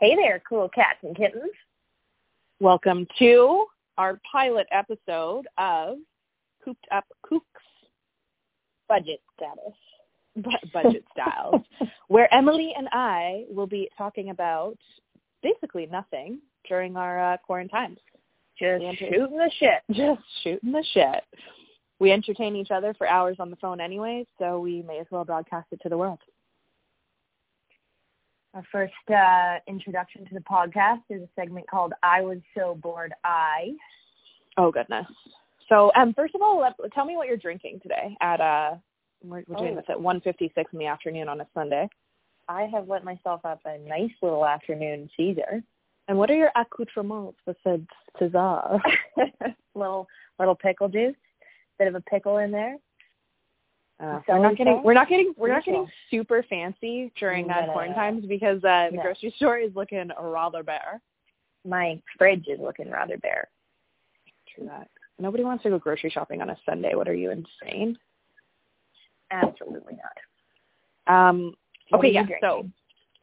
Hey there, cool cats and kittens. Welcome to our pilot episode of Cooped Up Kooks Budget Status. Bu- Budget Styles, where Emily and I will be talking about basically nothing during our uh, quarantine. Just enter- shooting the shit. Just shooting the shit. We entertain each other for hours on the phone anyway, so we may as well broadcast it to the world. Our first uh, introduction to the podcast is a segment called I Was So Bored I. Oh goodness. So, um, first of all, let, tell me what you're drinking today. At uh, we're, we're doing Oh. this at 1:56 in the afternoon on a Sunday. I have let myself up a nice little afternoon Caesar. And what are your accoutrements besides Caesar? little little pickle juice. Bit of a pickle in there. Uh, we're not getting we're not getting we're not getting super fancy during No, uh, no, no, quarantine times because uh, the No. grocery store is looking rather bare. My fridge is looking rather bare. True that. Nobody wants to go grocery shopping on a Sunday. What are you insane? Absolutely not. Um, okay, yeah. drinking? So,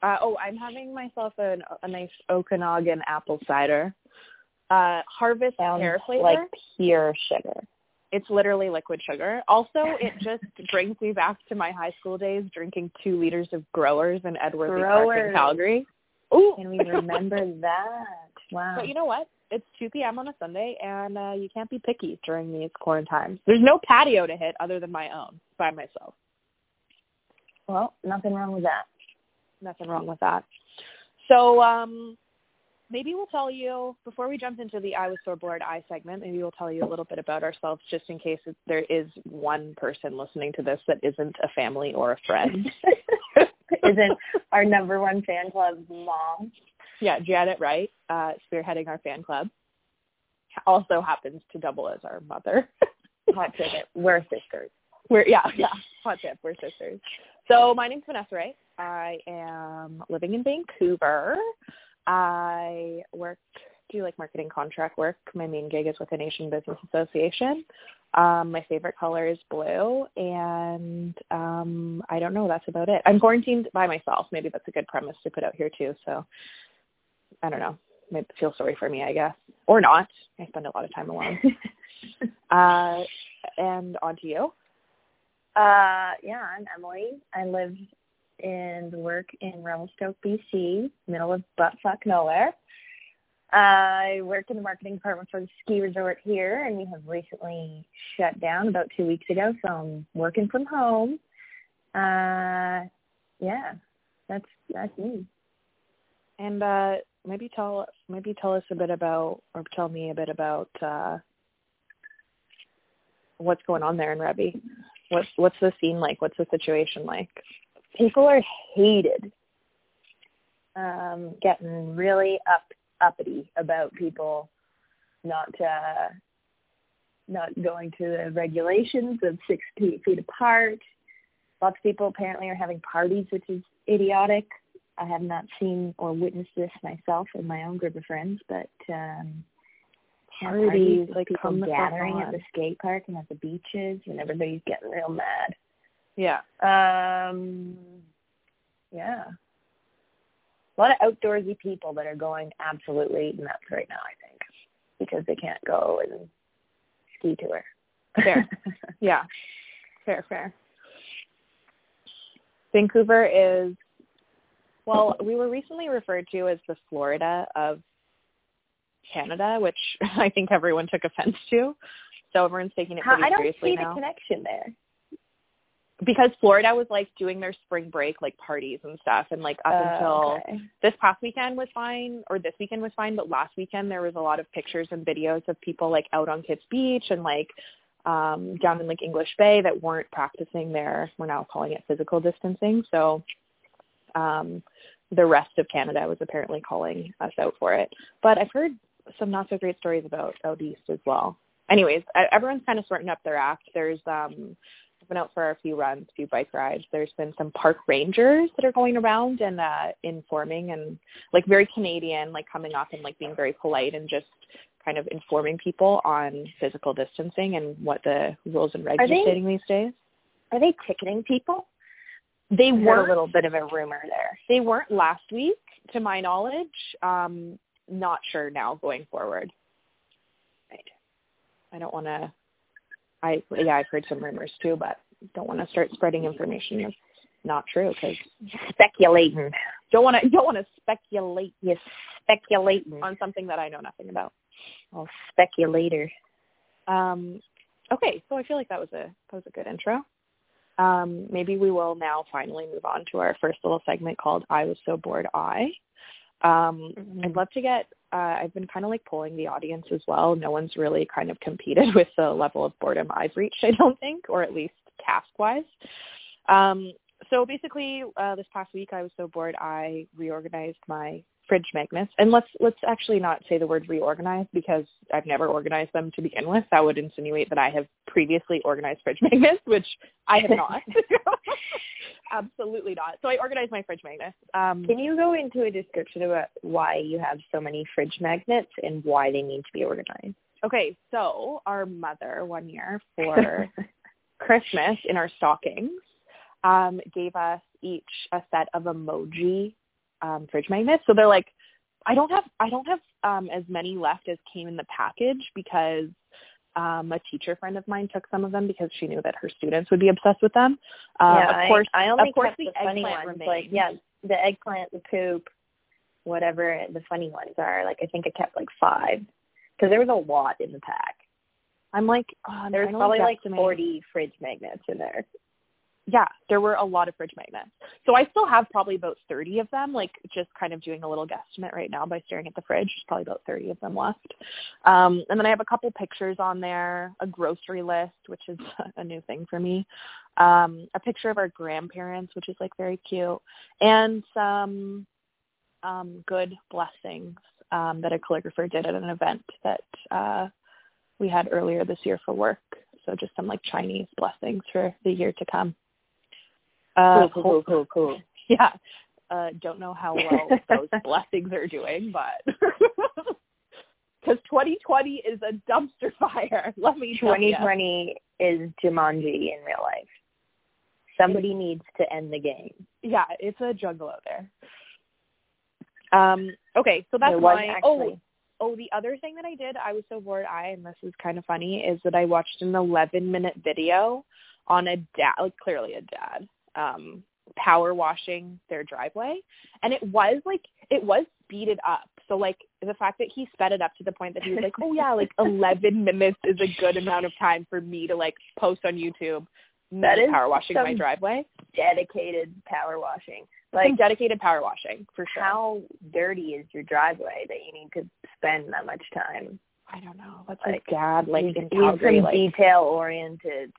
uh, oh, I'm having myself an, a nice Okanagan apple cider. Uh, Harvest Sounds pear flavor. like pure sugar. It's literally liquid sugar. Also, it just brings me back to my high school days drinking two liters of growers in Edworthy Park in Calgary. Ooh. Can we remember that? Wow. But you know what? It's 2 p.m. on a Sunday, and uh, you can't be picky during these quarantines. There's no patio to hit other than my own by myself. well, nothing wrong with that. Nothing wrong with that. So um, maybe we'll tell you before we jump into the I was so bored I segment. Maybe we'll tell you a little bit about ourselves, just in case there is one person listening to this that isn't a family or a friend. Isn't our number one fan club's mom? yeah, Janet Wright, uh, spearheading our fan club, also happens to double as our mother. Hot ticket. We're sisters. We're yeah, yeah. Hot tip, we're sisters. So my name's Vanessa Wright. I am living in Vancouver. I work do like marketing contract work. My main gig is with the Nation Business Association. Um, my favorite color is blue, and um, I don't know. That's about it. I'm quarantined by myself. Maybe that's a good premise to put out here too. So I don't know. Maybe feel sorry for me, I guess, or not. I spend a lot of time alone. uh, and on to you. Uh, yeah, I'm Emily. I live and work in Revelstoke, BC, middle of buttfuck nowhere. I work in the marketing department for the ski resort here, and we have recently shut down about two weeks ago, so I'm working from home. Uh, yeah, that's that's me. And uh, maybe tell maybe tell us a bit about, or tell me a bit about uh, what's going on there in Revy. What's what's the scene like? What's the situation like? People are hated um getting really up uppity about people not uh not going to the regulations of six feet, feet apart. Lots of people apparently are having parties which is idiotic. I have not seen or witnessed this myself in my own group of friends but um yeah, Parties, like, people gathering at the skate park and at the beaches and everybody's getting real mad Yeah. um, yeah. A lot of outdoorsy people that are going absolutely nuts right now, I think, because they can't go and ski tour. Fair. Yeah. Fair, fair. Vancouver is well, we were recently referred to as the Florida of Canada, which I think everyone took offense to. So everyone's taking it pretty I don't seriously see now. the connection there. Because Florida was like doing their spring break like parties and stuff and like up Uh, until okay. this past weekend was fine or this weekend was fine but last weekend there was a lot of pictures and videos of people like out on Kits Beach and like um down in like English Bay that weren't practicing their we're now calling it physical distancing. So um the rest of Canada was apparently calling us out for it. But I've heard some not so great stories about out east as well. Anyways everyone's kind of sorting up their act. There's um I've been out for a few runs, a few bike rides. There's been some park rangers that are going around and uh informing and like very Canadian, like coming up and like being very polite and just kind of informing people on physical distancing and what the rules and regs Are they- stating these days. Are they ticketing people? They weren't a little bit of a rumor there. they weren't last week. to my knowledge, um, not sure now going forward. Right. I don't want to. I yeah, I've heard some rumors too, but don't want to start spreading information that's not true because Speculating. don't want to don't want to speculate Yes, speculating. on something that I know nothing about. Oh, speculator. Um, okay, so I feel like that was a that was a good intro. Um, maybe we will now finally move on to our first little segment called "I was so bored." I. Um, Mhm. I'd love to get. Uh, I've been kind of like polling the audience as well. No one's really kind of competed with the level of boredom I've reached. I don't think, or at least task wise. Um, so basically, uh, this past week I was so bored I reorganized my fridge magnets. And let's let's actually not say the word reorganize because I've never organized them to begin with. That would insinuate that I have previously organized fridge magnets, which I have not. Absolutely not. So I organized my fridge magnets. Um, Can you go into a description about why you have so many fridge magnets and why they need to be organized? okay, so our mother one year for Christmas in our stockings um, gave us each a set of emoji um, fridge magnets. So they're like, I don't have I don't have um, as many left as came in the package because um, a teacher friend of mine took some of them because she knew that her students would be obsessed with them. Uh, yeah, of course, I, I only of course the the funny ones. remains. Like yeah, the eggplant, the poop, whatever the funny ones are. Like I think I kept like five because there was a lot in the pack. I'm like, oh, I'm There was probably like forty fridge magnets in there. Yeah, there were a lot of fridge magnets. So I still have probably about 30 of them, like just kind of doing a little guesstimate right now by staring at the fridge. There's probably about 30 of them left. Um, and then I have a couple pictures on there, a grocery list, which is a new thing for me, um, a picture of our grandparents, which is like very cute, and some um, good blessings um, that a calligrapher did at an event that uh, we had earlier this year for work. So just some like Chinese blessings for the year to come. Uh, cool, cool, cool, cool. yeah. Uh, don't know how well those blessings are doing, but because 2020 is a dumpster fire. Let me tell you. 2020 is Jumanji in real life. Somebody needs to end the game. Yeah, it's a jungle out there. Um. Okay, so that's my. actually. Oh, oh, the other thing that I did, I was so bored. I and this is kind of funny, is that I watched an 11 minute video on a dad, like clearly a dad, um, power washing their driveway, and it was like it was speeded up. So like the fact that he sped it up to the point that he was like, oh yeah, like 11 minutes is a good amount of time for me to like post on YouTube. That is power washing my some driveway. Dedicated power washing. Like Like dedicated power washing for sure. how dirty is your driveway that you need to spend that much time? I don't know. That's Like, like dad, like He's- in Calgary, some like detail oriented.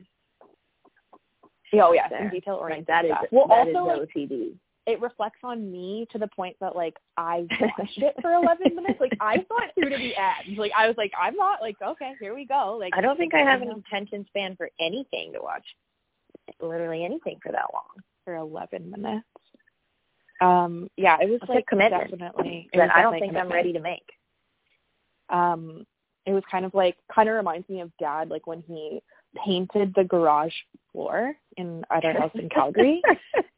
Oh yeah, there. some detail Like oriented that is stuff. Well, that is also like OCD. it reflects on me to the point that like I watched it for 11 minutes. Like I it through to the end. Like I was like, I'm not like okay, here we go. Like I don't think I have an attention span for anything to watch. Literally anything for that long. for 11 minutes. Um, yeah, it was That's like commitment definitely. it That I don't think I'm ready to make. um it was kind of like kind of reminds me of dad like when he painted the garage floor in at our house in Calgary.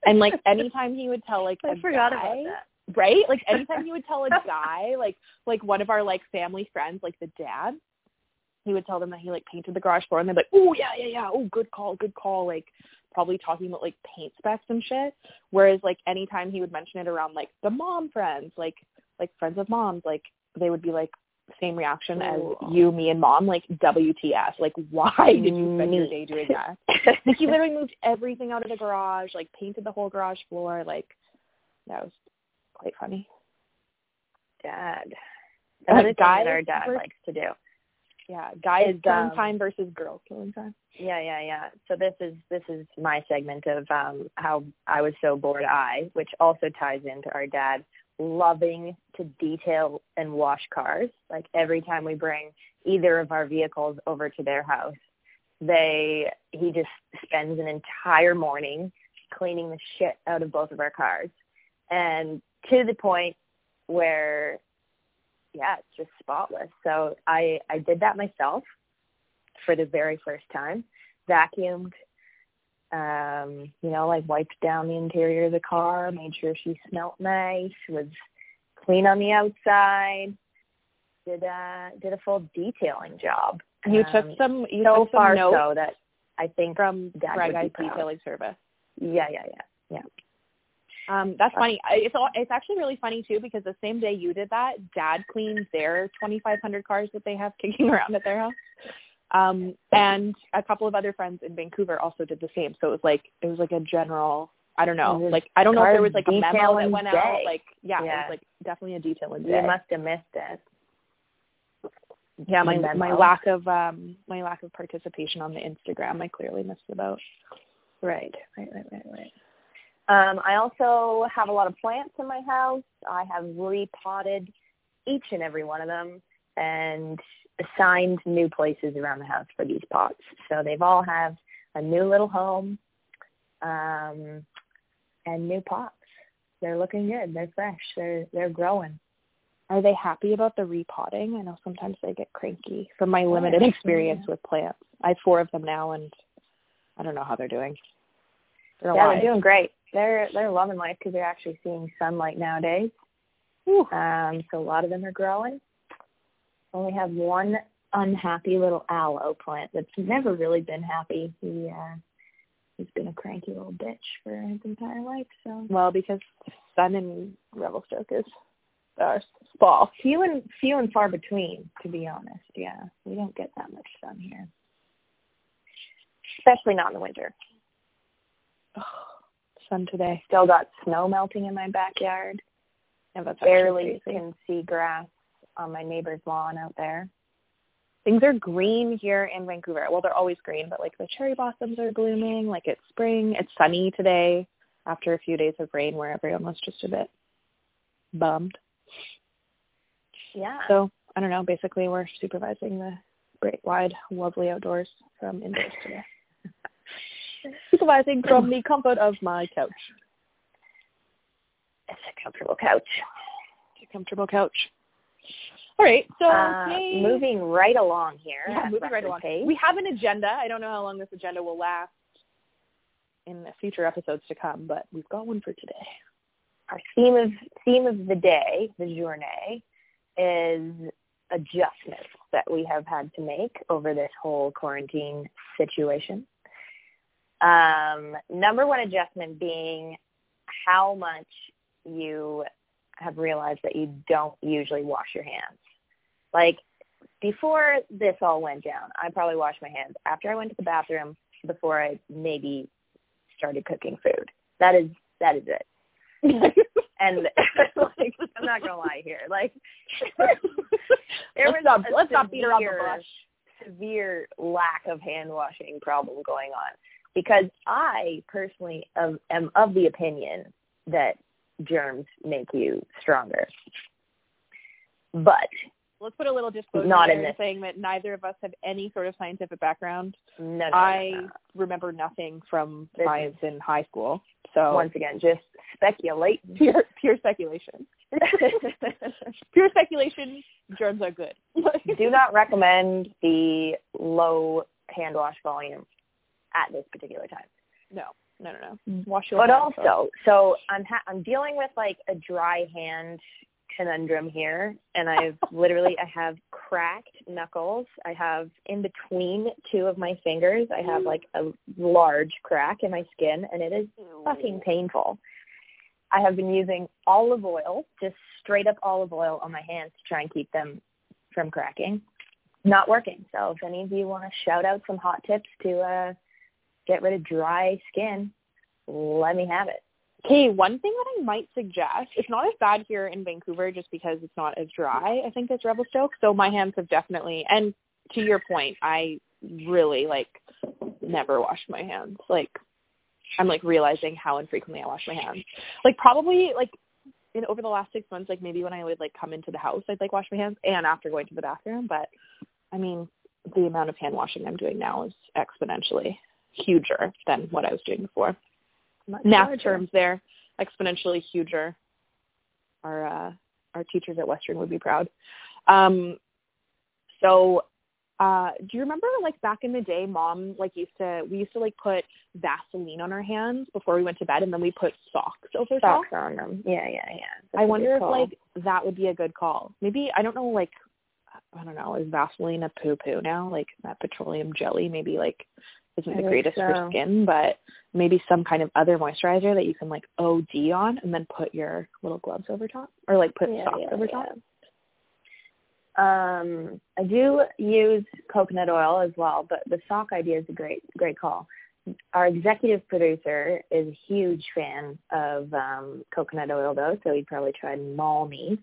And like anytime he would tell like I a forgot guy, about that. right? Like anytime he would tell a guy like like one of our like family friends like the dad he would tell them that he like painted the garage floor and they'd be like oh yeah yeah yeah. Oh good call good call like probably talking about like paint specs and shit. Whereas like anytime he would mention it around like the mom friends like like friends of moms like they would be like same reaction as you me and mom like wtf like why did you spend your day doing that like he literally moved everything out of the garage like painted the whole garage floor like that was quite funny dad. Uh, Another thing guys that our dad versus- likes to do. yeah guy Is, killing um, time versus girl killing time Yeah, yeah, yeah. So this is this is my segment of um how I was so bored I, which also ties into our dad loving to detail and wash cars. Like every time we bring either of our vehicles over to their house, they he just spends an entire morning cleaning the shit out of both of our cars. And to the point where yeah, it's just spotless. So I I did that myself for the very first time. Vacuumed, um, you know, like wiped down the interior of the car, made sure she smelt nice, was clean on the outside. Did uh did a full detailing job. You Um, took some you so took some far notes so that I think from Dad be Ice. Detailing Service. yeah yeah yeah Um, that's funny. It's all, it's actually really funny too because the same day you did that, Dad cleaned their 2,500 cars that they have kicking around at their house. Um, and a couple of other friends in Vancouver also did the same. So it was like it was like a general. I don't know. Like I don't know if there was like a memo that went day. out. Like yeah, it was like definitely a detailing you day. must have missed it. yeah, my memo. my lack of um my lack of participation on the Instagram, I clearly missed about. Right, right, right, right, right. Um, I also have a lot of plants in my house. I have repotted each and every one of them and assigned new places around the house for these pots. So they've all have a new little home um, and new pots. They're looking good. They're fresh. They're they're growing. Are they happy about the repotting? I know sometimes they get cranky. From my limited experience with plants, I have four of them now, and I don't know how they're doing. They're yeah, alive. they're doing great. They're they're loving life because they're actually seeing sunlight nowadays. Um, so a lot of them are growing. Only have one unhappy little aloe plant that's never really been happy. He uh, he's been a cranky little bitch for his entire life. So Well, because sun in Revelstoke is our fall. few and few and far between, to be honest. Yeah, we don't get that much sun here, especially not in the winter. sun today. Still got snow melting in my backyard. That's Barely can see grass on my neighbor's lawn out there. Things are green here in Vancouver. Well, they're always green, but like the cherry blossoms are blooming. Like it's spring. It's sunny today after a few days of rain where everyone was just a bit bummed. Yeah. So I don't know. Basically, we're supervising the great, wide, lovely outdoors from indoors today. supervising from the comfort of my couch. it's a comfortable couch. It's a comfortable couch. All right. So Uh, moving right along here. Yeah, moving right along. pace. We have an agenda. I don't know how long this agenda will last in the future episodes to come, but we've got one for today. Our theme of theme of the day, the journée, is adjustments that we have had to make over this whole quarantine situation. Um, number one adjustment being how much you have realized that you don't usually wash your hands. Like before this all went down, I probably washed my hands after I went to the bathroom before I maybe started cooking food. That is that is it. and like, I'm not gonna lie here. Like there let's was not, a let's not beat around the severe- bush. severe lack of hand washing problem going on because I personally am, am of the opinion that germs make you stronger. But Let's put a little disclosure Not in this. saying that neither of us have any sort of scientific background. no, no, no, I no. remember nothing from This science in high school. So once again just speculate. pure pure speculation. Pure speculation, germs are good. Do not recommend the low hand wash volume at this particular time. no, no, no, no. Wash your But also, so I'm ha- I'm dealing with like a dry hand conundrum here, and I've literally I have cracked knuckles. I have in between two of my fingers, I have like a large crack in my skin, and it is fucking painful. I have been using olive oil, just straight up olive oil on my hands to try and keep them from cracking. Not working. So if any of you want to shout out some hot tips to uh, get rid of dry skin, let me have it. Okay, one thing that I might suggest, it's not as bad here in Vancouver just because it's not as dry, I think, as Revelstoke. So my hands have definitely, and to your point, I really, like, never wash my hands. Like, I'm, like, realizing how infrequently I wash my hands. Like, probably, like, in over the last six months, like, maybe when I would, like, come into the house, I'd, like, wash my hands, and after going to the bathroom. But, I mean, the amount of hand washing I'm doing now is exponentially huger than what I was doing before math terms there, exponentially huger. Our uh, our teachers at Western would be proud. Um, so, uh, do you remember like back in the day, mom like used to we used to like put Vaseline on our hands before we went to bed, and then we put socks over top. Socks on them. Yeah, yeah, yeah. That's I wonder if call. like that would be a good call. Maybe I don't know, like I don't know, is Vaseline a poo poo now? Like that petroleum jelly, maybe like isn't the greatest so. for skin, but maybe some kind of other moisturizer that you can like OD on and then put your little gloves over top or like put Yeah, socks yeah, over yeah. top. Um, I do use coconut oil as well, but the sock idea is a great, great call. Our executive producer is a huge fan of um, coconut oil, though, so he'd probably try and maul me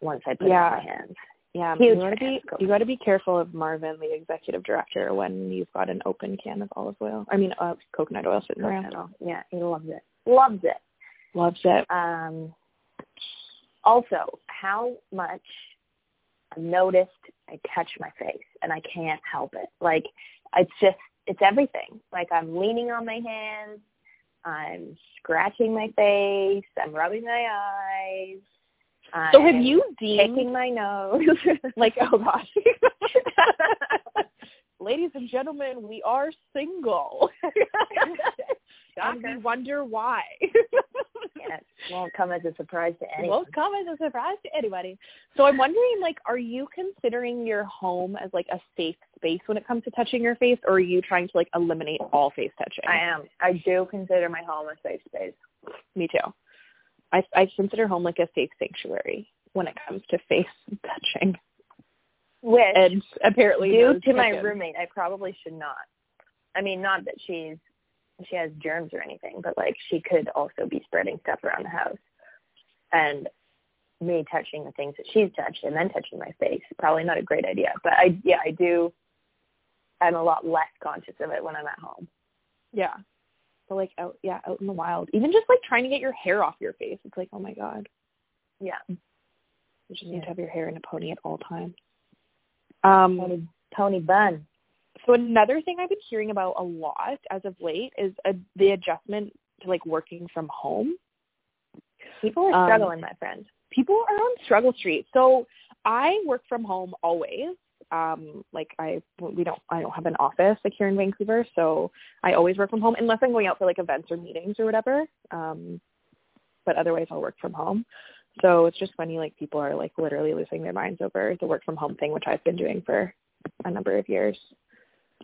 once I put it in my hands. Yeah, Huge you gotta be you gotta be careful of Marvin, the executive director, when you've got an open can of olive oil. I mean, uh, coconut oil sitting Coconut around. oil. Yeah, he loves it. Loves it. Loves it. Um, also, how much I've noticed I touch my face and I can't help it. Like it's just it's everything. Like I'm leaning on my hands, I'm scratching my face, I'm rubbing my eyes. So have you deemed taking my nose? like oh gosh. Ladies and gentlemen, we are single. and we wonder why. it won't come as a surprise to anyone. won't come as a surprise to anybody. So I'm wondering, like, are you considering your home as like a safe space when it comes to touching your face, or are you trying to like eliminate all face touching? I am. I do consider my home a safe space. Me too. I I consider home like a safe sanctuary when it comes to face touching. Which And apparently, due to my roommate, I probably should not. I mean, not that she's she has germs or anything, but like she could also be spreading stuff around the house. And me touching the things that she's touched and then touching my face, probably not a great idea. But I yeah, I do I'm a lot less conscious of it when I'm at home. Yeah. So like out, yeah, out in the wild, even just like trying to get your hair off your face, it's like, oh my god, Yeah. you just need to have your hair in a pony at all times. Um, Tony Tony Bun. So another thing I've been hearing about a lot as of late is uh the adjustment to like working from home. People are Um, struggling, my friend. People are on struggle street. So I work from home always. Um, like I we don't I don't have an office like here in Vancouver, so I always work from home unless I'm going out for like events or meetings or whatever. Um, but otherwise I'll work from home. So it's just funny like people are like literally losing their minds over the work from home thing, which I've been doing for a number of years.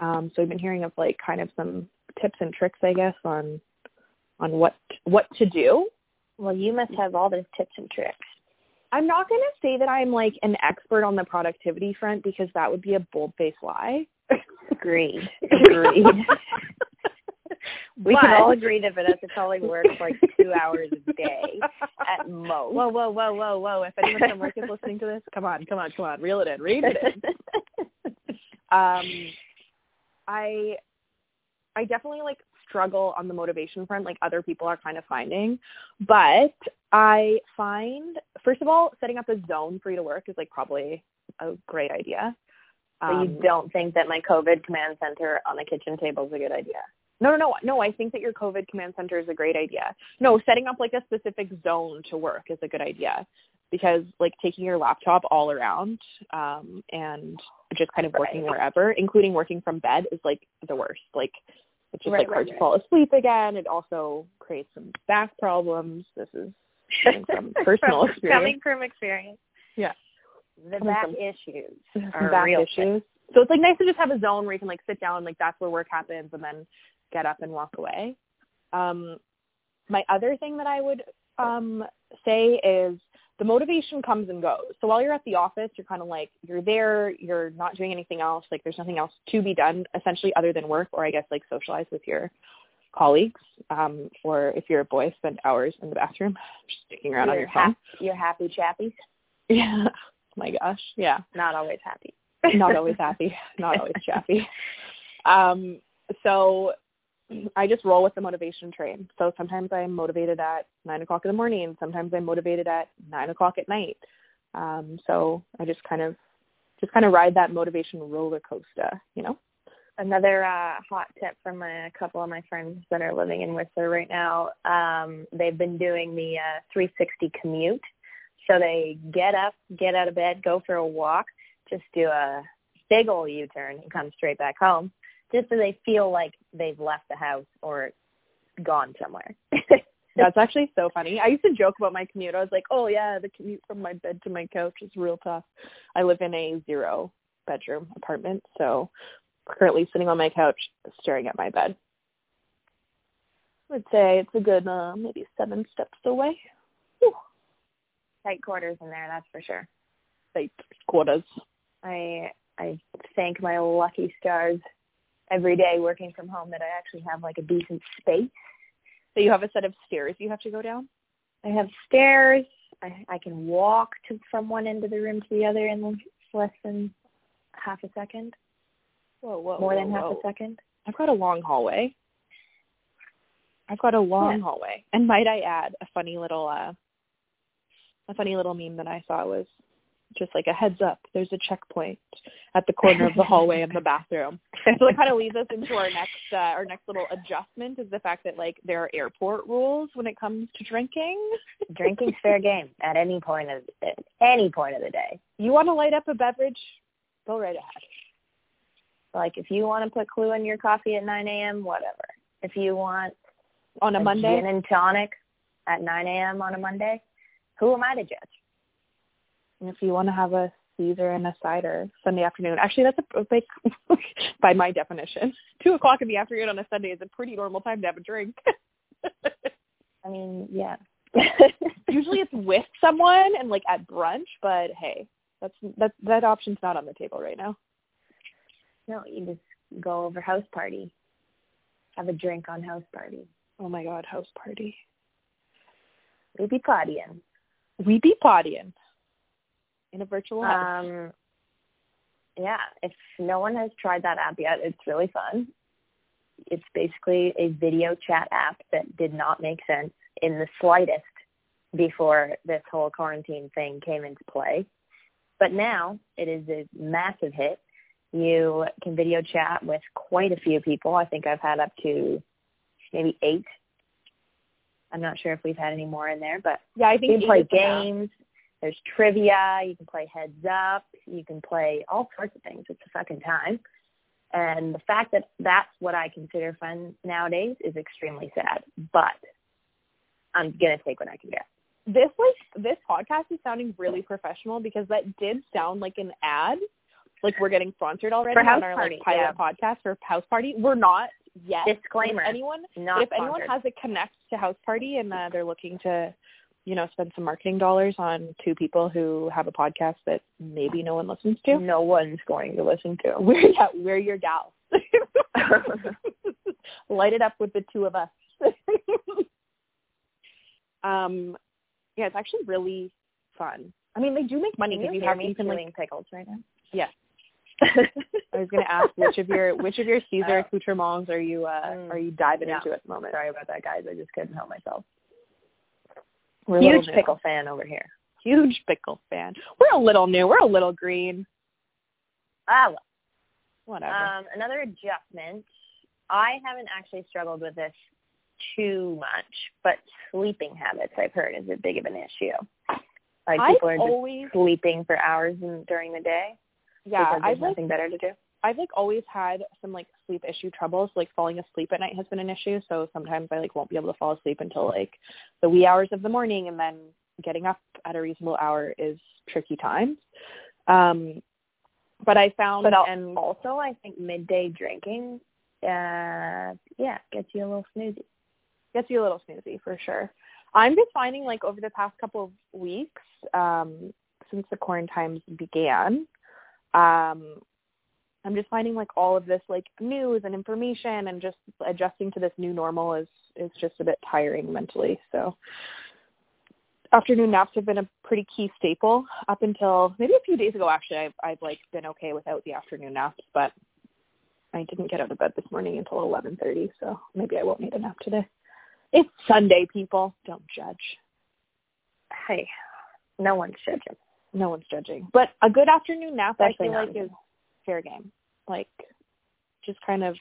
Um, so I've been hearing of like kind of some tips and tricks, I guess, on on what what to do. Well, you must have all those tips and tricks. I'm not going to say that I'm like an expert on the productivity front because that would be a bold-faced lie. Agreed. Agreed. We can all agree that Vanessa probably works like two hours a day at most. Whoa, whoa, whoa, whoa, whoa! If anyone from work is listening to this, come on, come on, come on, reel it in, reel it in. um i i definitely like struggle on the motivation front like other people are kind of finding but i find first of all setting up a zone for you to work is like probably a great idea. So you Um, don't think that my COVID command center on the kitchen table is a good idea? no no no. No i think that your covid command center is a great idea. No setting up like a specific zone to work is a good idea because like taking your laptop all around um and just kind of working Right. wherever including working from bed is like the worst. Like it's just Right, like hard right, to fall asleep again. It also creates some back problems. This is coming from personal experience Coming from experience. Yeah. The Coming back from- issues some are back real issues. So it's like nice to just have a zone where you can like sit down, like that's where work happens, and then get up and walk away. Um, my other thing that I would um, say is the motivation comes and goes. So while you're at the office, you're kind of like you're there, you're not doing anything else. Like there's nothing else to be done essentially other than work, or I guess like socialize with your colleagues. Um, or if you're a boy, spend hours in the bathroom just sticking around on You're your phone. hap- you're happy chappies. Yeah. Oh my gosh. Yeah Not always happy. not always happy, not always chappy. Um, so I just roll with the motivation train. So sometimes I'm motivated at nine o'clock in the morning. Sometimes I'm motivated at nine o'clock at night. Um, so I just kind of just kind of ride that motivation roller coaster, you know? Another uh, hot tip from a couple of my friends that are living in Whistler right now. Um, they've been doing the uh, 360 commute. So they get up, get out of bed, go for a walk, just do a big old U-turn and come straight back home, just so they feel like they've left the house or gone somewhere. That's actually so funny. I used to joke about my commute. I was like, "Oh yeah, the commute from my bed to my couch is real tough." I live in a zero bedroom apartment, so currently sitting on my couch staring at my bed. I would say it's a good uh, maybe seven steps away. Whew. Tight quarters in there, that's for sure. Tight quarters. I I thank my lucky stars every day working from home that I actually have like a decent space. So you have a set of stairs you have to go down? I have stairs. I, I can walk to from one end of the room to the other in less than half a second. Whoa, whoa, More whoa, than half a second. I've got a long hallway. I've got a long Yeah. hallway. And might I add a funny little uh a funny little meme that I saw was just like a heads up, there's a checkpoint at the corner of the hallway in the bathroom. So it kind of leads us into our next uh, our next little adjustment is the fact that like there are airport rules when it comes to drinking. Drinking's fair game at any point of at any point of the day. You want to light up a beverage? Go right ahead. Like if you want to put Clue in your coffee at 9 a.m., whatever. If you want On a Monday? gin and tonic at 9 a.m. on a Monday, who am I to judge? And if you want to have a Caesar and a cider Sunday afternoon, actually that's a like by my definition, two o'clock in the afternoon on a Sunday is a pretty normal time to have a drink. I mean, yeah. Usually it's with someone and like at brunch, but hey, that's that that option's not on the table right now. No, you just go over house party, have a drink on house party. Oh my god, house party. We be partying. We be partying in a virtual house. Um, yeah, if no one has tried that app yet, it's really fun. It's basically a video chat app that did not make sense in the slightest before this whole quarantine thing came into play. But now it is a massive hit. You can video chat with quite a few people. I think I've had up to maybe eight. I'm not sure if we've had any more in there, but yeah, I think you can play eight is enough. games. There's trivia. You can play heads up. You can play all sorts of things. It's a fucking time. And the fact that that's what I consider fun nowadays is extremely sad. But I'm gonna take what I can get. this like this podcast is sounding really professional because that did sound like an ad. Like we're getting sponsored already For House on our Party, like pilot yeah. podcast for House Party. We're not yet. Disclaimer: If anyone not if anyone has a connect to House Party and uh, they're looking to, you know, spend some marketing dollars on two people who have a podcast that maybe no one listens to, no one's going to listen to. we're yeah, we're your gals. Light it up with the two of us. um, yeah, it's actually really fun. I mean, they do make money because you you have me you can like pickles right now? yeah. I was going to ask which of your which of your Caesar accoutrements are you uh Mm. are you diving Yeah. into at the moment? Sorry about that, guys. I just couldn't help myself. We're a little Huge new. pickle fan over here. huge pickle fan. We're a little new. We're a little green. Ah, well. Whatever. Um, another adjustment. I haven't actually struggled with this too much, but sleeping habits I've heard is a big of an issue. Like I've people are just always sleeping for hours in, during the day yeah, I've like nothing better to do. I've like always had some like sleep issue troubles. Like falling asleep at night has been an issue. So sometimes I like won't be able to fall asleep until like the wee hours of the morning, and then getting up at a reasonable hour is tricky times. Um, but I found But and also, I think midday drinking, uh, yeah, gets you a little snoozy. gets you a little snoozy for sure. I'm just finding like over the past couple of weeks, um, since the quarantines began, um, I'm just finding like all of this like news and information and just adjusting to this new normal is is just a bit tiring mentally. So afternoon naps have been a pretty key staple up until maybe a few days ago actually I've I've like been okay without the afternoon naps, but I didn't get out of bed this morning until 11:30, so maybe I won't need a nap today. It's Sunday, people. Don't judge. Hey, no one's judging. No one's judging. But a good afternoon nap, Especially I feel like, is fair game. Like, just kind of,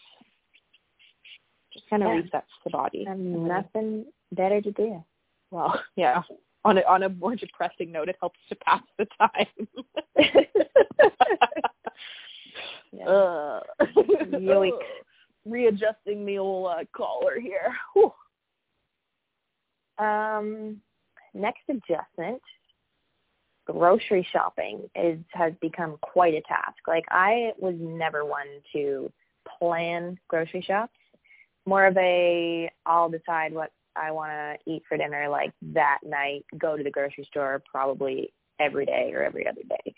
just kind of Yeah. resets the body. And nothing better to do. Well, yeah. On a on a more depressing note, it helps to pass the time. Yeah. Ugh. Yoink. Ugh. Uh, Readjusting the old uh, collar here. Whew. Um, next adjustment, grocery shopping is has become quite a task. Like I was never one to plan grocery shops. More of a I'll decide what I want to eat for dinner like that night, go to the grocery store probably every day or every other day.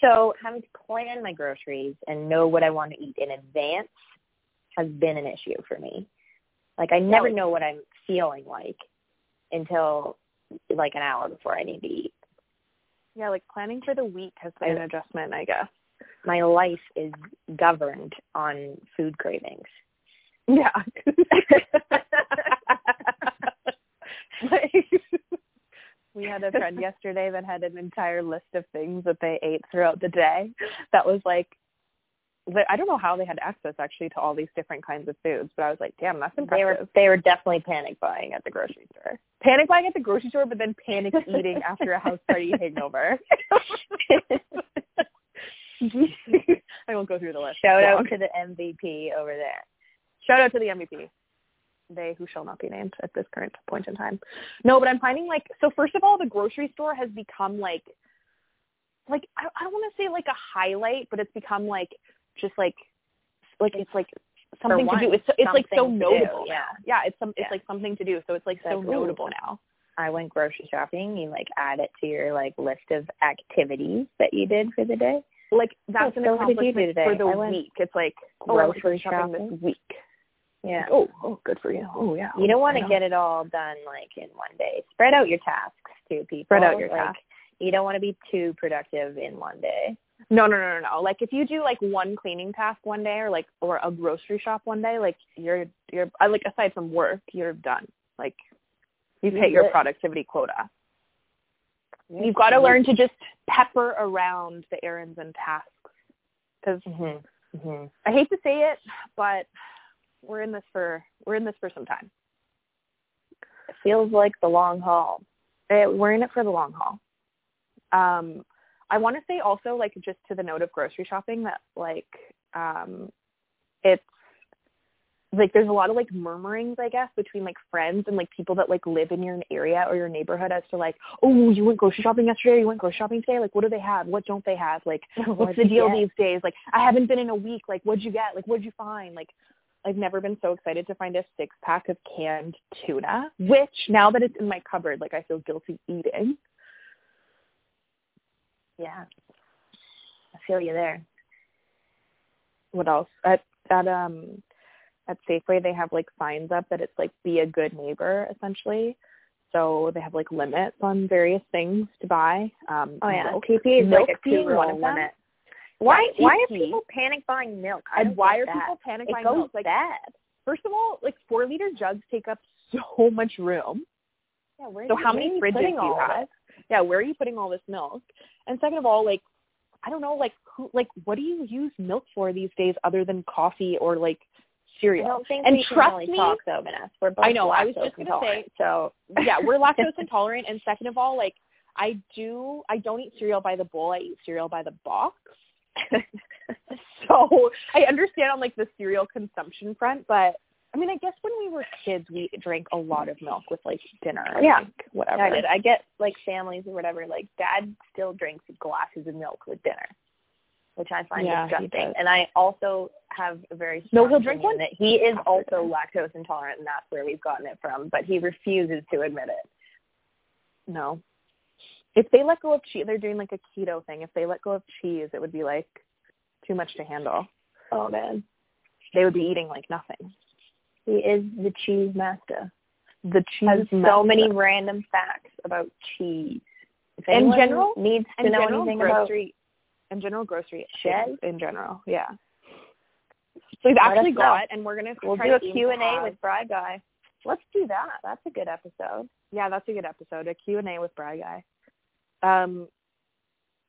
So having to plan my groceries and know what I want to eat in advance has been an issue for me. Like I never know what I'm feeling like until like an hour before I need to eat. Yeah, like planning for the week has been an adjustment, I guess. My life is governed on food cravings. Yeah. we had a friend yesterday that had an entire list of things that they ate throughout the day. That was like I don't know how they had access actually to all these different kinds of foods, but I was like, damn, that's impressive. They were they were definitely panic buying at the grocery store. Panic buying at the grocery store, but then panic eating after a house party hangover. I won't go through the list. Shout out to the MVP over there. Shout out to the MVP. They who shall not be named at this current point in time. No, but I'm finding like so. First of all, the grocery store has become like, like I, I don't want to say like a highlight, but it's become like just like like it's like something one, to do. It's so, it's like so notable. Do, yeah, yeah. It's some it's yeah. like something to do. So it's like so like, notable now. I went grocery shopping. You like add it to your like list of activities that you did for the day. Like that's oh, an so what did you do accomplishment today? for the I week. It's like oh, grocery oh, shopping shopping. this week. Yeah. Oh, oh, good for you. Oh, yeah. You don't want to get it all done like in one day. Spread out your tasks too, people. Spread out your like, tasks. You don't want to be too productive in one day. No, no, no, no, no. Like if you do like one cleaning task one day, or like or a grocery shop one day, like you're you're like aside from work, you're done. Like you've hit your productivity quota. You've got to learn to just pepper around the errands and tasks. Because Mhm. Mhm. I hate to say it, but we're in this for we're in this for some time. It feels like the long haul. Eh, we're in it for the long haul. Um, I want to say also, like, just to the note of grocery shopping, that like, um, it's like there's a lot of like murmurings, I guess, between like friends and like people that like live in your area or your neighborhood as to like, oh, you went grocery shopping yesterday, or you went grocery shopping today. Like, what do they have? What don't they have? Like, what's the deal get? these days? Like, I haven't been in a week. Like, what'd you get? Like, what'd you find? Like, I've never been so excited to find a six pack of canned tuna, which now that it's in my cupboard, like I feel guilty eating. Yeah. I feel you there. What else? At at um at Safeway they have like signs up that it's like be a good neighbor essentially. So they have like limits on various things to buy. Um Oh yeah, milk. TP is milk like a being one of them. limit. Why? Yeah, Why are people panic buying milk? I and why are that. people panic It buying goes milk? Like bad. first of all, like four liter jugs take up so much room. Yeah, where So how many fridges do you have? it? Yeah, where are you putting all this milk? And second of all, like I don't know, like who like what do you use milk for these days other than coffee or like I cereal? don't think And we can trust really me- talk though, Vanessa. We're both I know, I was just gonna say- so yeah, we're lactose intolerant and second of all, like I do I don't eat cereal by the bowl, I eat cereal by the box. So I understand on like the cereal consumption front, but I mean I guess when we were kids we drank a lot of milk with like dinner. and, Yeah. like, whatever. I did. I get like families or whatever. Like dad still drinks glasses of milk with dinner, which I find Yeah, disgusting. And I also have a very No, he'll drink one that he is also lactose intolerant, and that's where we've gotten it from. But he refuses to admit it. No. If they let go of cheese, they're doing like a keto thing. If they let go of cheese, it would be like too much to handle. Oh man, They would be eating like nothing. He is the cheese master. The cheese Has so many random facts about cheese. If In general- needs to know anything grocery, in general grocery Shed? in general. Yeah. So we've Let actually know. got, and we're gonna We'll try do a to aim q&a with Bry Guy. Let's do that. That's a good episode. Yeah, that's a good episode. A Q and A with Bry Guy. Um,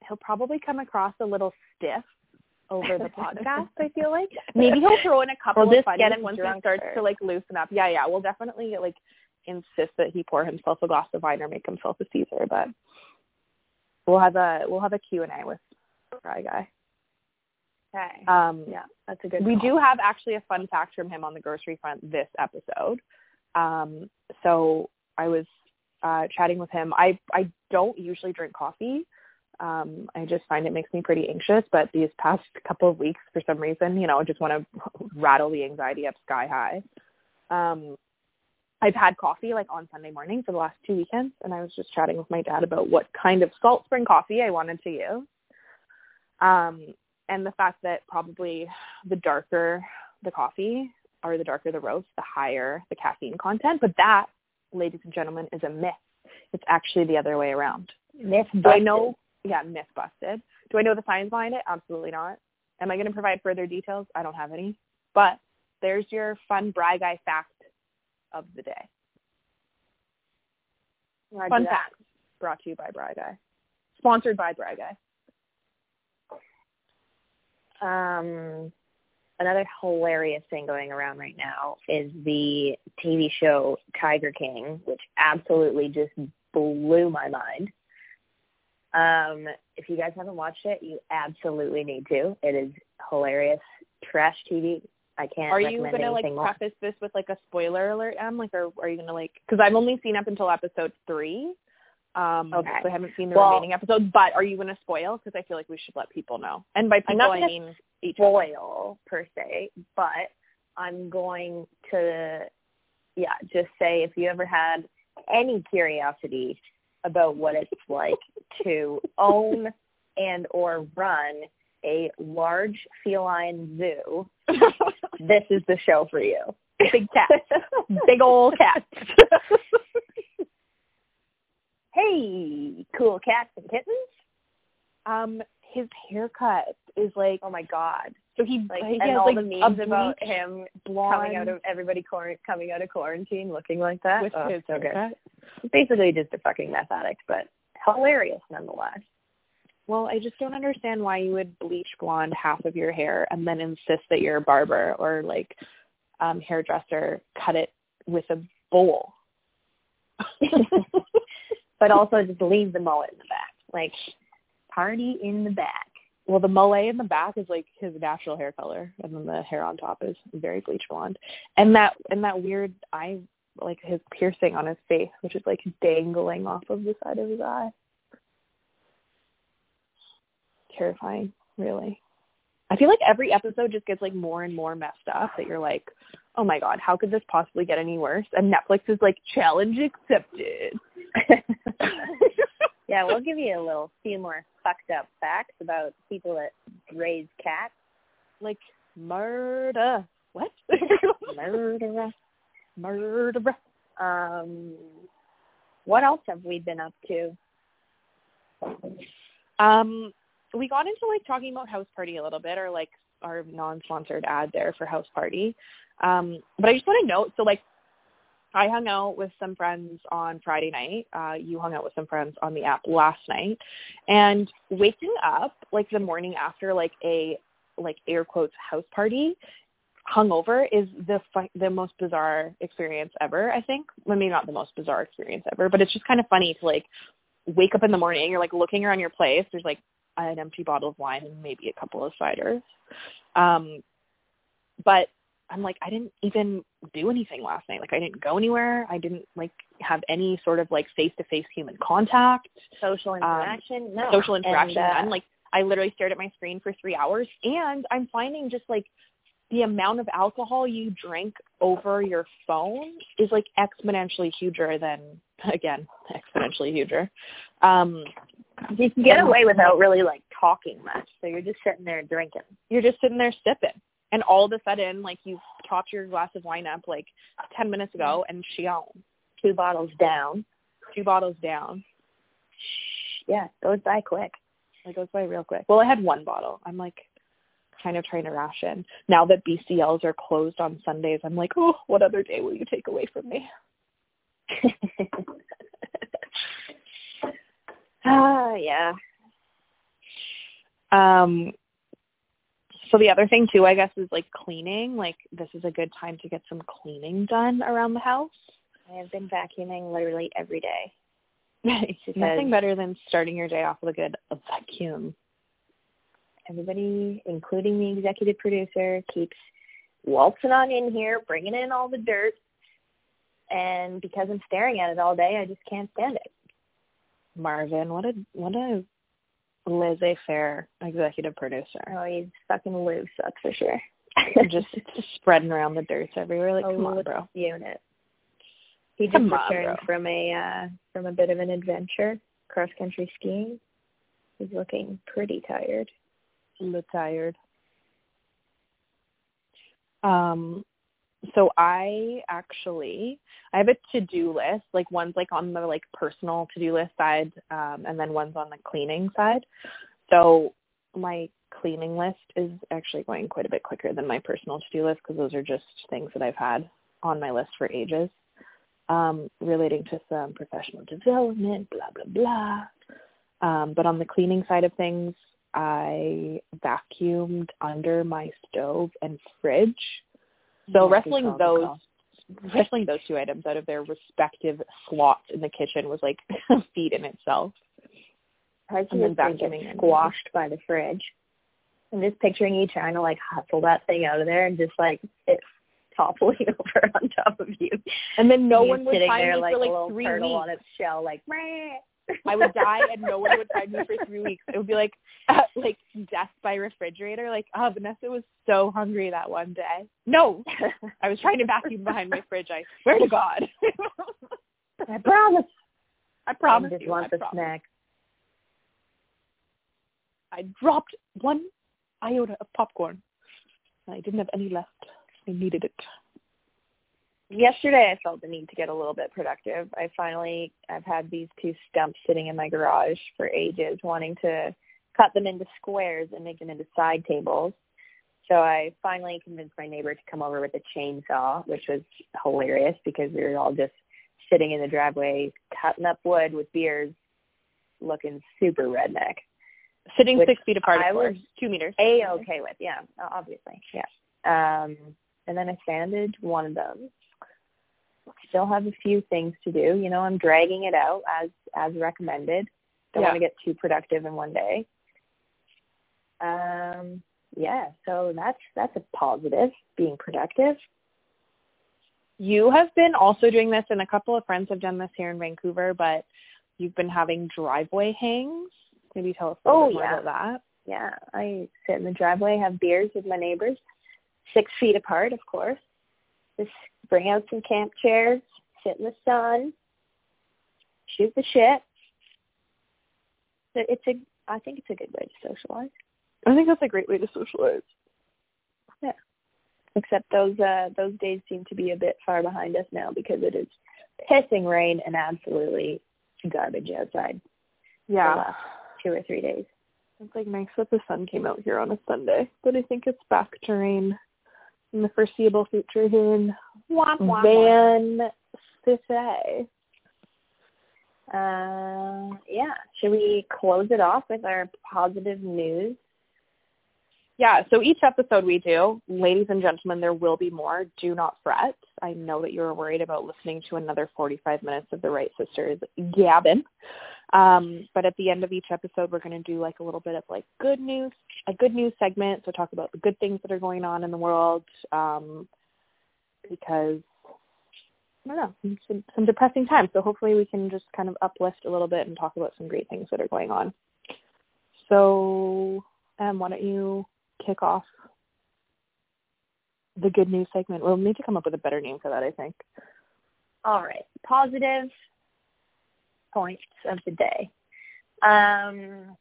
he'll probably come across a little stiff over the podcast. I feel like maybe he'll throw in a couple We'll of just funnies get him once he starts to like loosen up. Yeah, yeah. We'll definitely like insist that he pour himself a glass of wine or make himself a Caesar, but we'll have a we'll have a Q and A with Bry Guy. Okay. Um, yeah, that's a good. we call. do have actually a fun fact from him on the grocery front this episode. Um, so I was uh, chatting with him. I I don't usually drink coffee. Um, I just find it makes me pretty anxious. But these past couple of weeks, for some reason, you know, I just want to rattle the anxiety up sky high. Um, I've had coffee like on Sunday morning for the last two weekends, and I was just chatting with my dad about what kind of salt spring coffee I wanted to use. Um, and the fact that probably the darker the coffee or the darker the roast, the higher the caffeine content. But that, ladies and gentlemen, is a myth. It's actually the other way around. Myth Do I know? Yeah, myth busted. Do I know the science behind it? Absolutely not. Am I going to provide further details? I don't have any. But there's your fun Bri Guy fact of the day. Roger Fun that. fact brought to you by Bri Guy. Sponsored by Bri Guy. Um, another hilarious thing going around right now is the TV show Tiger King, which absolutely just blew my mind. Um, if you guys haven't watched it, you absolutely need to. It is hilarious trash TV. I can't Are you gonna like more. preface this with like a spoiler alert, Em? Like, or are you gonna like? Because I've only seen up until episode three. Um, Okay. So I haven't seen the Well- remaining episodes. But are you gonna spoil? Because I feel like we should let people know. And by I'm people, not I mean each other. spoil per se, but I'm going to, yeah, just say if you ever had any curiosity about what it's like to own and or run a large feline zoo, this is the show for you. Big cat, big old cat. hey, cool cats and kittens. um, his haircut is like Oh my god! so he Like he and has all like the memes about him blonde coming out of everybody quar- coming out of quarantine looking like that. with oh, his so good. Basically just a fucking meth addict, but hilarious nonetheless. Well, I just don't understand why you would bleach blonde half of your hair and then insist that your barber or like um hairdresser cut it with a bowl. but also just leave the mullet in the back. Like party in the back. well, the mullet in the back is like his natural hair color, and then the hair on top is very bleach blonde. And that and that weird eye, like his piercing on his face, which is like dangling off of the side of his eye. Terrifying, really. I feel like every episode just gets like more and more messed up that you're like, oh my god, how could this possibly get any worse? And Netflix is like, challenge accepted. yeah, we'll give you a little few more fucked up facts about people that raise cats. like murder. What? Murderer. Murder. Um what else have we been up to? Um, we got into like talking about House Party a little bit, or like our non-sponsored ad there for House Party. Um, but I just want to note, so like, I hung out with some friends on Friday night. Uh, you hung out with some friends on the app last night, and waking up like the morning after like a like air quotes house party hungover is the the most bizarre experience ever. I think. Well, maybe not the most bizarre experience ever, but it's just kind of funny to like wake up in the morning, you're like looking around your place, there's like an empty bottle of wine and maybe a couple of ciders. Um, but I'm like, I didn't even do anything last night. Like I didn't go anywhere. I didn't like have any sort of like face to face human contact, Social interaction? no. social interaction. And, uh, none. Like I literally stared at my screen for three hours and I'm finding just like the amount of alcohol you drink over your phone is like exponentially huger than again, exponentially huger. Um you can get away without really like talking much. So you're just sitting there drinking. you're just sitting there sipping. And all of a sudden, like you topped your glass of wine up like ten minutes ago and she shion, Two bottles down. two bottles down. Yeah, goes by quick. It goes by real quick. Well, I had one bottle. I'm like kind of trying to ration. Now that BCLs are closed on Sundays, I'm like, oh, what other day will you take away from me? ah, yeah. Um, so the other thing too, I guess, is like cleaning. Like this is a good time to get some cleaning done around the house. I have been vacuuming literally every day. Nothing better than starting your day off with a good vacuum. Everybody, including the executive producer, keeps waltzing on in here, bringing in all the dirt. and because I'm staring at it all day, I just can't stand it. Marvin, what a what a laissez-faire executive producer. Oh, he's fucking loose, that's for sure. just just spreading around the dirt everywhere. Like, oh, come on, bro. Unit. He just Come returned bro. from a uh, from a bit of an adventure, cross country skiing. He's looking pretty tired. Little tired. Um, so I actually I have a to do list. Like one's like on the like personal to do list side, um, and then one's on the cleaning side. So my cleaning list is actually going quite a bit quicker than my personal to do list because those are just things that I've had on my list for ages, um, relating to some professional development, blah blah blah. Um, but on the cleaning side of things, I vacuumed under my stove and fridge. So Yeah, wrestling good call, good those wrestling those two items out of their respective slots in the kitchen was like a feat in itself. Parts of And this vacuuming get squashed by the fridge. I'm just picturing you trying to like hustle that thing out of there and just like it toppling over on top of you. And then no You one would sitting there like for a little three turtle weeks. on its shell, like Meh. I would die and no one would find me for three weeks. It would be like like death by refrigerator. Like, oh, Vanessa was so hungry that one day. No, I was trying to vacuum behind my fridge. I swear to God. I promise. I promise I just you. want I the promise. snack. I dropped one iota of popcorn. I didn't have any left. I needed it. Yesterday I felt the need to get a little bit productive. I finally I've had these two stumps sitting in my garage for ages wanting to cut them into squares and make them into side tables. So I finally convinced my neighbor to come over with a chainsaw, which was hilarious because we were all just sitting in the driveway cutting up wood with beers looking super redneck. Sitting six feet apart, I was Two meters. A okay with, yeah, obviously, yeah. Um, and then I sanded one of them. Still have a few things to do. You know, I'm dragging it out as as recommended. Don't Yeah. want to get too productive in one day. Um, yeah, so that's that's a positive. Being productive. You have been also doing this, and a couple of friends have done this here in Vancouver, but you've been having driveway hangs. Maybe tell us a little Oh, bit more yeah. about that. Yeah, I sit in the driveway, have beers with my neighbors, six feet apart, of course. Just bring out some camp chairs, sit in the sun, shoot the shit. So It's a, I think it's a good way to socialize. I think that's a great way to socialize. Yeah. Except those uh those days seem to be a bit far behind us now because it is pissing rain and absolutely garbage outside the Yeah. last two or three days. It's like nice that the sun came out here on a Sunday, but I think it's back to rain in the foreseeable future here in womp, womp. Van City. Uh, yeah. Should we close it off with our positive news? Yeah, so each episode we do, ladies and gentlemen, there will be more. Do not fret. I know that you're worried about listening to another 45 minutes of the Wright sisters gabbing. Um, but at the end of each episode, we're going to do like a little bit of like good news, a good news segment. So talk about the good things that are going on in the world. Um, because I don't know, some, some depressing times. So hopefully we can just kind of uplift a little bit and talk about some great things that are going on. So, um, why don't you kick off the good news segment? We'll need to come up with a better name for that, I think. All right. Positive points of the day. Um,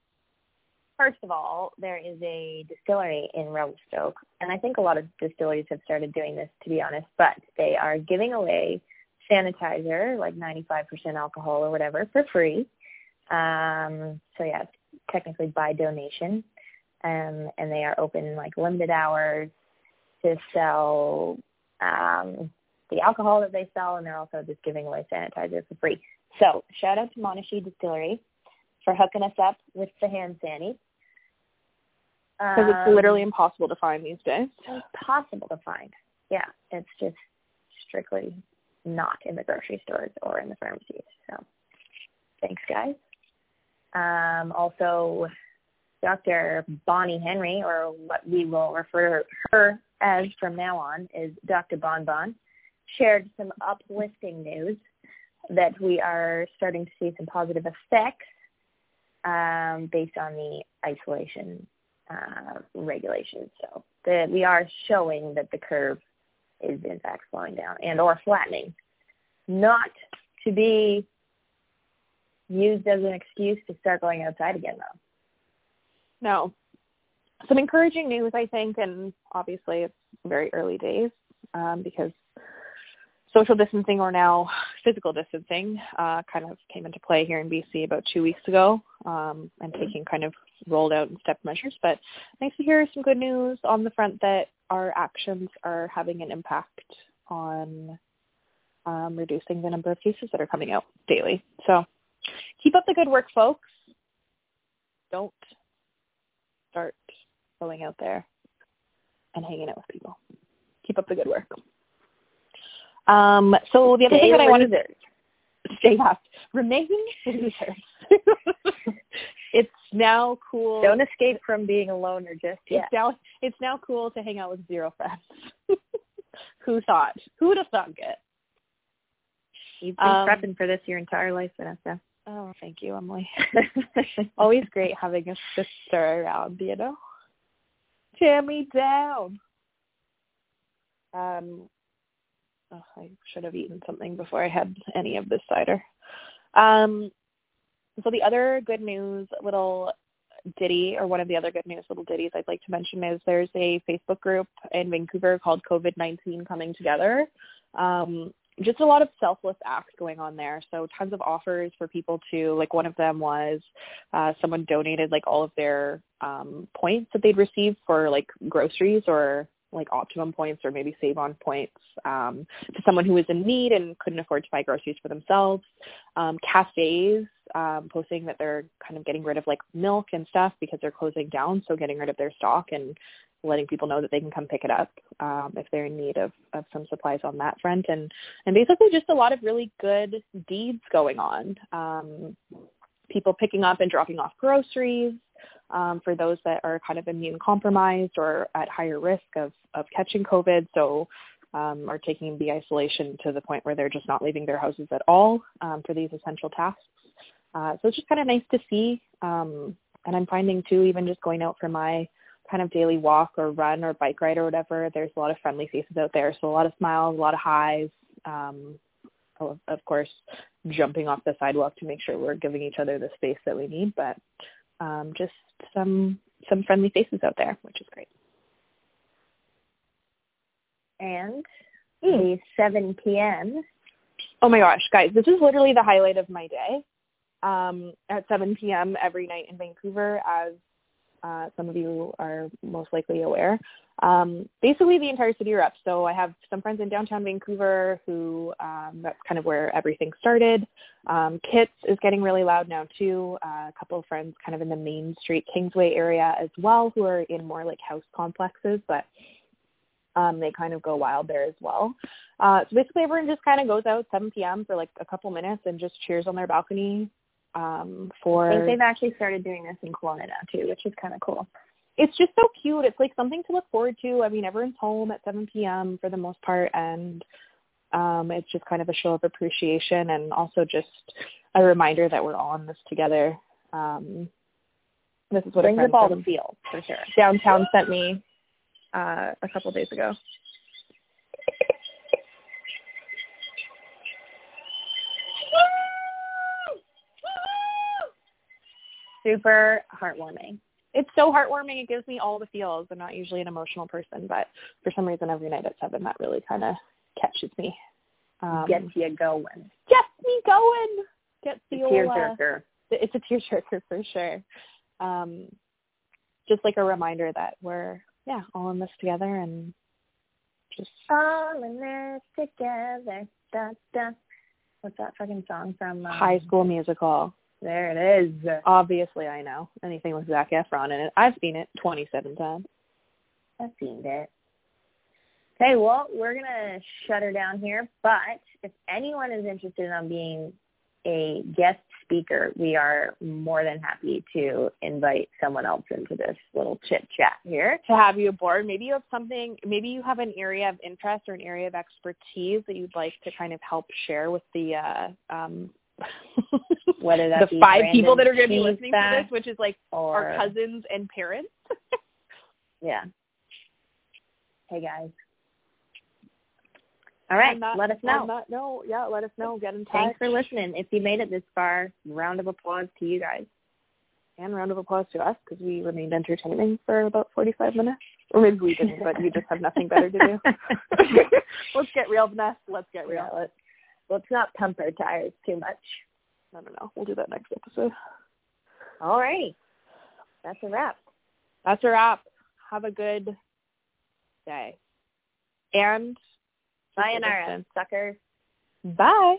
first of all, there is a distillery in Revelstoke, and I think a lot of distilleries have started doing this, to be honest, but they are giving away sanitizer, like 95% alcohol or whatever, for free. Um, so yeah, technically by donation. Um, and they are open like limited hours to sell um, the alcohol that they sell, and they're also just giving away sanitizer for free. So shout out to Monashee Distillery for hooking us up with the hand sanitizer. Because it's Um, literally impossible to find these days. impossible to find. Yeah, it's just strictly not in the grocery stores or in the pharmacies. So thanks, guys. Um, also, Dr. Bonnie Henry, or what we will refer to her as from now on, is Dr. Bon Bon. shared some uplifting news that we are starting to see some positive effects um, based on the isolation uh, regulations. So that we are showing that the curve is in fact slowing down and or flattening. Not to be used as an excuse to start going outside again though. No. Some encouraging news I think and obviously it's very early days um, because social distancing or now physical distancing uh, kind of came into play here in BC about two weeks ago um, and taking kind of rolled out and step measures. But nice to hear some good news on the front that our actions are having an impact on um, reducing the number of cases that are coming out daily. So keep up the good work, folks. Don't start going out there and hanging out with people. Keep up the good work. Um, so the other Stay thing that I wanted to stay up, remain losers. it's now cool. Don't escape from being alone or just yet. It's now it's now cool to hang out with zero friends. Who thought? Who would have thunk it? You've been Um, prepping for this your entire life, Vanessa. Oh, thank you, Emily. Always great having a sister around, you know. Tear me down. Um, oh, I should have eaten something before I had any of this cider. Um, so the other good news little ditty, or one of the other good news little ditties I'd like to mention is there's a Facebook group in Vancouver called COVID-19 Coming Together. Um, just a lot of selfless acts going on there. So tons of offers for people to like one of them was uh someone donated like all of their um points that they'd received for like groceries or like optimum points or maybe save on points um to someone who was in need and couldn't afford to buy groceries for themselves. Um cafes um posting that they're kind of getting rid of like milk and stuff because they're closing down, so getting rid of their stock and letting people know that they can come pick it up um, if they're in need of, of some supplies on that front and and basically just a lot of really good deeds going on um, people picking up and dropping off groceries um, for those that are kind of immune compromised or at higher risk of, of catching covid so um, are taking the isolation to the point where they're just not leaving their houses at all um, for these essential tasks uh, so it's just kind of nice to see um, and i'm finding too even just going out for my kind of daily walk or run or bike ride or whatever, there's a lot of friendly faces out there. So a lot of smiles, a lot of highs. Um, of, course, jumping off the sidewalk to make sure we're giving each other the space that we need, but um, just some some friendly faces out there, which is great. And the 7 p.m. Oh my gosh, guys, this is literally the highlight of my day. Um, at 7 p.m. every night in Vancouver, as uh, some of you are most likely aware. Um, basically, the entire city erupts. So I have some friends in downtown Vancouver who um, that's kind of where everything started. Um, Kits is getting really loud now too. Uh, a couple of friends kind of in the Main Street Kingsway area as well who are in more like house complexes, but um, they kind of go wild there as well. Uh, so basically, everyone just kind of goes out 7 p.m. for like a couple minutes and just cheers on their balcony um, for. I think they've actually started doing this in Kelowna now too, which is kind of cool. it's just so cute. It's like something to look forward to. I mean, everyone's home at 7 p.m. for the most part, and um, it's just kind of a show of appreciation and also just a reminder that we're all in this together. Um, this is what Brings up all the feels for sure. downtown sent me uh, a couple days ago. Super heartwarming. It's so heartwarming. It gives me all the feels. I'm not usually an emotional person, but for some reason, every night at seven, that really kind of catches me. Um, Gets you going. gets me going. Gets the uh, tearjerker. it's a tearjerker for sure. Um, just like a reminder that we're yeah all in this together and just All in this together. Da, da. What's that fucking song from? Um, high school musical. There it is. Obviously, I know anything with Zac Efron in it. I've seen it 27 times. I've seen it. Okay, well, we're gonna shut her down here. But if anyone is interested in being a guest speaker, we are more than happy to invite someone else into this little chit chat here. To have you aboard. Maybe you have something, maybe you have an area of interest or an area of expertise that you'd like to kind of help share with the, uh, um, whether that the five people that are going to be listening to this, which is like or, our cousins and parents. yeah. Hey guys. All right, that, let us know. That, no, yeah, let us know. Get in touch. Thanks for listening. If you made it this far, round of applause to you guys. And round of applause to us because we remained entertaining for about 45 minutes. Or maybe we didn't, but you just have nothing better to do. let's get real, Vanessa. Let's get real. Yeah, let's, let's not pump our tires too much. I don't know. We'll do that next episode. All right. That's a wrap. That's a wrap. Have a good day. And sayonara, suckers. Bye.